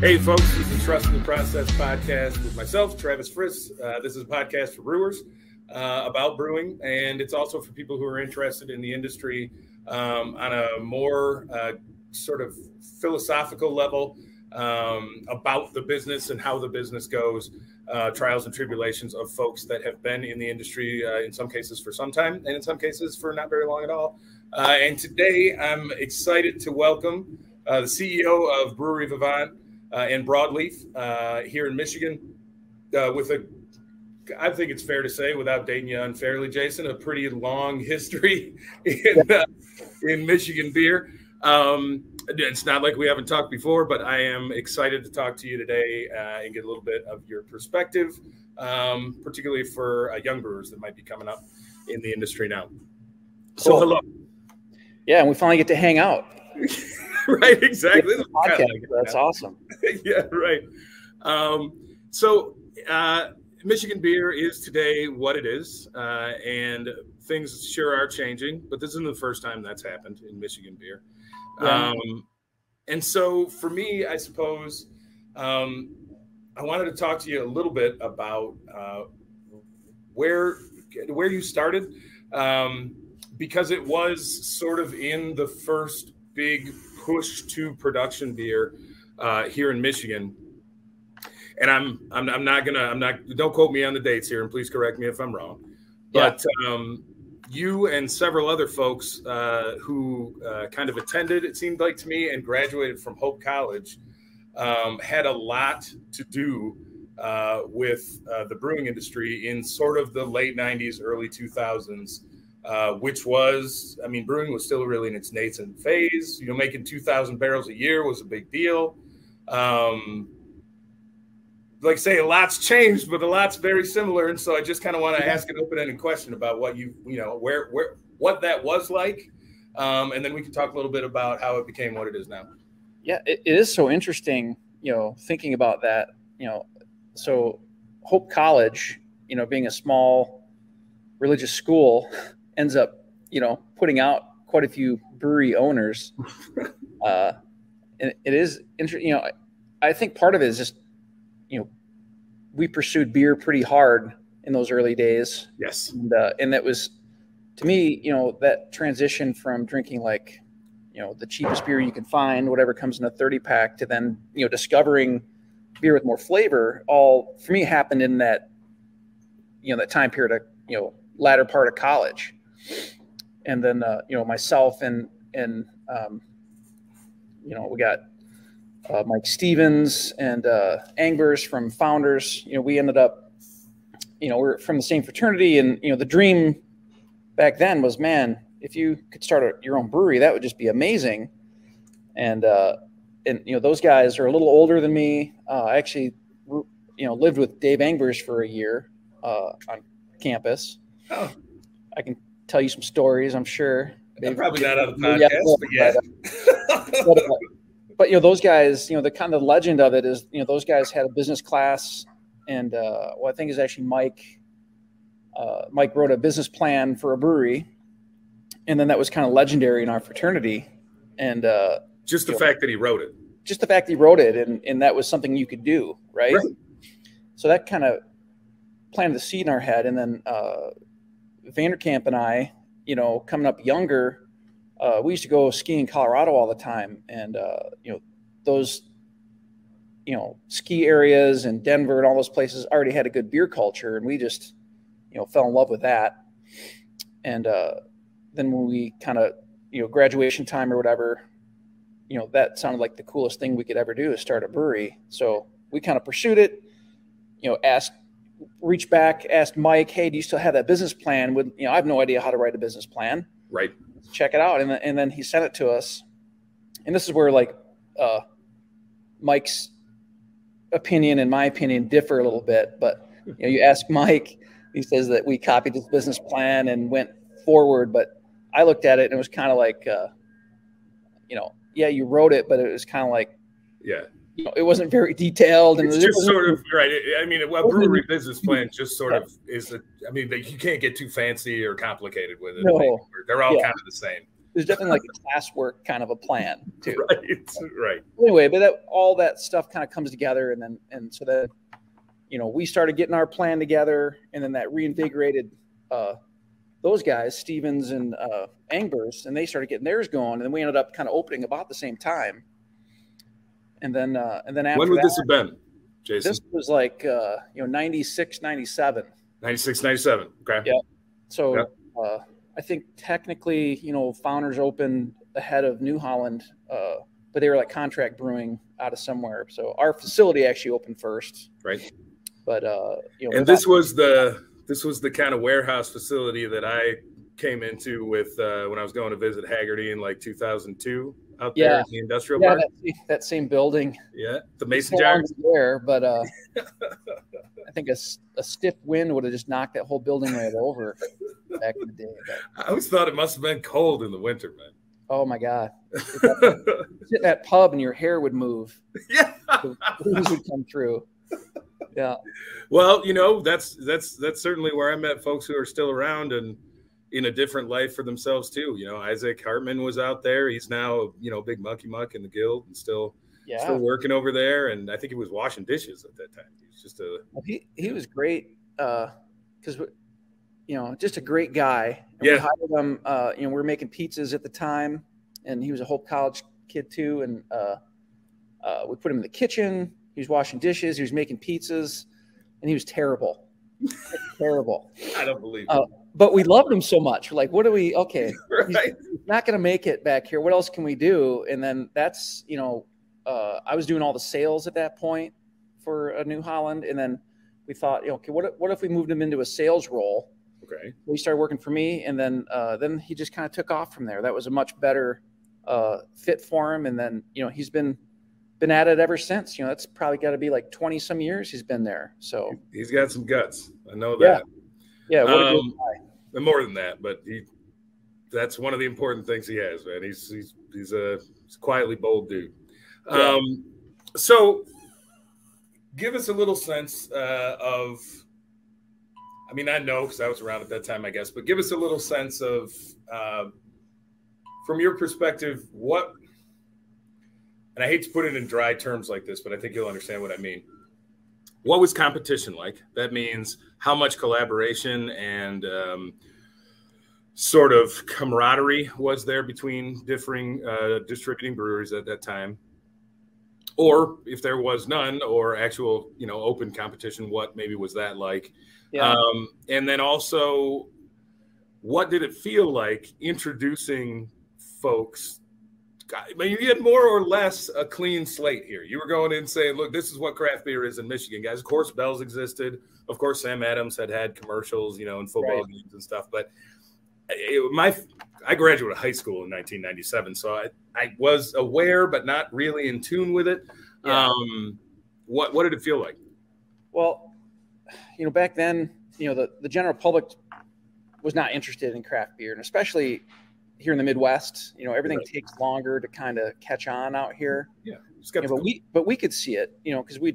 Hey, folks, this is Trust in the Process podcast with myself, Travis Friss. Uh, this is a podcast for brewers uh, about brewing, and it's also for people who are interested in the industry um, on a more uh, sort of philosophical level um, about the business and how the business goes, uh, trials and tribulations of folks that have been in the industry, uh, in some cases for some time, and in some cases for not very long at all. Uh, and today I'm excited to welcome the CEO of Brewery Vivant and broadleaf uh, here in Michigan uh, with a I think it's fair to say, without dating you unfairly, Jason, a pretty long history in, uh, in Michigan beer. Um, it's not like we haven't talked before, but I am excited to talk to you today uh, and get a little bit of your perspective, um, particularly for uh, young brewers that might be coming up in the industry now. So, cool. hello. Yeah, and we finally get to hang out. right, exactly. Podcast, like that's awesome. yeah, right. Um, so, uh, Michigan beer is today what it is, uh, and things sure are changing. But this isn't the first time that's happened in Michigan beer. Um, and so, for me, I suppose um, I wanted to talk to you a little bit about uh, where where you started, um, because it was sort of in the first big push to production beer uh, here in Michigan. And I'm, I'm I'm not gonna I'm not don't quote me on the dates here and please correct me if I'm wrong. But yeah. um, you and several other folks uh, who uh, kind of attended, it seemed like to me, and graduated from Hope College, um, had a lot to do uh, with uh, the brewing industry in sort of the late 90s, early 2000s uh, which was, I mean, brewing was still really in its nascent phase. You know, making 2,000 barrels a year was a big deal. Um, like I say, a lot's changed, but a lot's very similar. And so I just kind of want to ask an open-ended question about what you, you know, where, where, what that was like, um, and then we can talk a little bit about how it became what it is now. Yeah, it, it is so interesting, you know, thinking about that. You know, so Hope College, you know, being a small religious school ends up, you know, putting out quite a few brewery owners. uh, and it is interesting. You know, I, think part of it is just, you know, we pursued beer pretty hard in those early days. Yes. And, uh, and that was, to me, you know, that transition from drinking like, you know, the cheapest beer you can find, whatever comes in a 30 pack, to then, you know, discovering beer with more flavor, all for me happened in that, you know, that time period of, you know, latter part of college and then uh, you know myself and and um, you know we got uh, Mike Stevens and uh, Engbers from Founders. You know we ended up you know we're from the same fraternity, and you know the dream back then was man if you could start a, your own brewery that would just be amazing. And uh, and you know those guys are a little older than me. Uh, I actually you know lived with Dave Engbers for a year uh, on campus. Oh. I can tell you some stories. I'm sure. Maybe, probably not on the podcast, but yeah. But, uh, but, you know, those guys, you know, the kind of legend of it is, you know, those guys had a business class, and uh, well, I think is actually Mike. Uh, Mike wrote a business plan for a brewery, and then that was kind of legendary in our fraternity. And uh, just the fact know, that he wrote it, just the fact he wrote it, and and that was something you could do, right? right. So that kind of planted the seed in our head, and then uh, Vanderkamp and I, you know, coming up younger, uh, we used to go skiing in Colorado all the time, and uh, you know, those, you know, ski areas and Denver and all those places already had a good beer culture, and we just, you know, fell in love with that. And uh, then when we kind of, you know, graduation time or whatever, you know, that sounded like the coolest thing we could ever do is start a brewery. So we kind of pursued it, you know, asked reached back, asked Mike, "Hey, do you still have that business plan?" With you know, I have no idea how to write a business plan. Right. Check it out. And, then- and then he sent it to us. And this is where like uh, Mike's opinion and my opinion differ a little bit. But you know, you ask Mike, he says that we copied his business plan and went forward. But I looked at it and it was kind of like, uh, you know, yeah, you wrote it, but it was kind of like, Yeah. You know, it wasn't very detailed. And It's just sort of right. I mean, a brewery business plan just sort of is. A, I mean, they, you can't get too fancy or complicated with it. No. They're all Yeah. kind of the same. there's definitely like a classwork kind of a plan too. Right. Right. anyway, but that all that stuff kind of comes together, and then and so that you know we started getting our plan together, and then that reinvigorated uh, those guys, Stevens and uh, Engbers, and they started getting theirs going, and then we ended up kind of opening about the same time. And then uh, and then after When would that, this have been, Jason? this was like uh, you know 96, 97. 96, 97. Okay. Yeah. So Yep. uh, I think technically, you know, Founders opened ahead of New Holland, uh, but they were like contract brewing out of somewhere. So our facility actually opened first. Right. But uh, you know, And this was the this was the kind of warehouse facility that I came into with uh, when I was going to visit Haggerty in like 2002 out there Yeah. in the industrial yeah, park. that, that same building. Yeah, the mason jar. There, but uh, I think a, a, stiff wind would have just knocked that whole building right over back in the day. But, I always thought it must have been cold in the winter, man. oh my God! Sit in that pub and your hair would move. yeah. The breeze would come through. Yeah. Well, you know, that's that's that's certainly where I met folks who are still around and in a different life for themselves too. You know, Isaac Hartman was out there. He's now, you know, big monkey muck in the guild and still Yeah. still working over there. And I think he was washing dishes at that time. He was just a he he was great because you know just a great guy. And We hired him. Uh, you know, we were making pizzas at the time, and he was a Hope College kid too. And uh, uh, we put him in the kitchen. He was washing dishes. He was making pizzas, and he was terrible, terrible. I don't believe Uh, But we loved him so much. We're like, what do we? Okay, right. he's not going to make it back here. What else can we do? And then that's, you know, uh, I was doing all the sales at that point for a New Holland. And then we thought, you know, okay, what, if- what if we moved him into a sales role? Okay. He started working for me. And then, uh, then he just kind of took off from there. That was a much better uh, fit for him. And then, you know, he's been, been at it ever since, you know, that's probably got to be like 20 some years he's been there. So He's got some guts. I know Yeah. that. yeah, what a good Um, guy. And more than that, but he that's one of the important things he has, man. He's he's he's a, he's quietly bold dude. Yeah. Um so give us a little sense uh, of I mean, I know because I was around at that time, I guess, but give us a little sense of uh, from your perspective, what and I hate to put it in dry terms like this, but I think you'll understand what I mean. What was competition like? That means how much collaboration and um, sort of camaraderie was there between differing uh, distributing breweries at that time, or if there was none, or actual you know open competition, what maybe was that like? Yeah. Um, and then also, what did it feel like introducing folks? I mean, you had more or less a clean slate here. You were going in saying, "Look, this is what craft beer is in Michigan, guys." Of course, Bell's existed. Of course, Sam Adams had had commercials, you know, in football Right. games and stuff. But it, my, I graduated high school in 1997, so I, I was aware, but not really in tune with it. Yeah. Um, what what did it feel like? Well, you know, back then, you know, the, the general public was not interested in craft beer, and especially here in the Midwest, you know, everything Right. takes longer to kind of catch on out here. Yeah, Yeah, but we but we could see it, you know, because we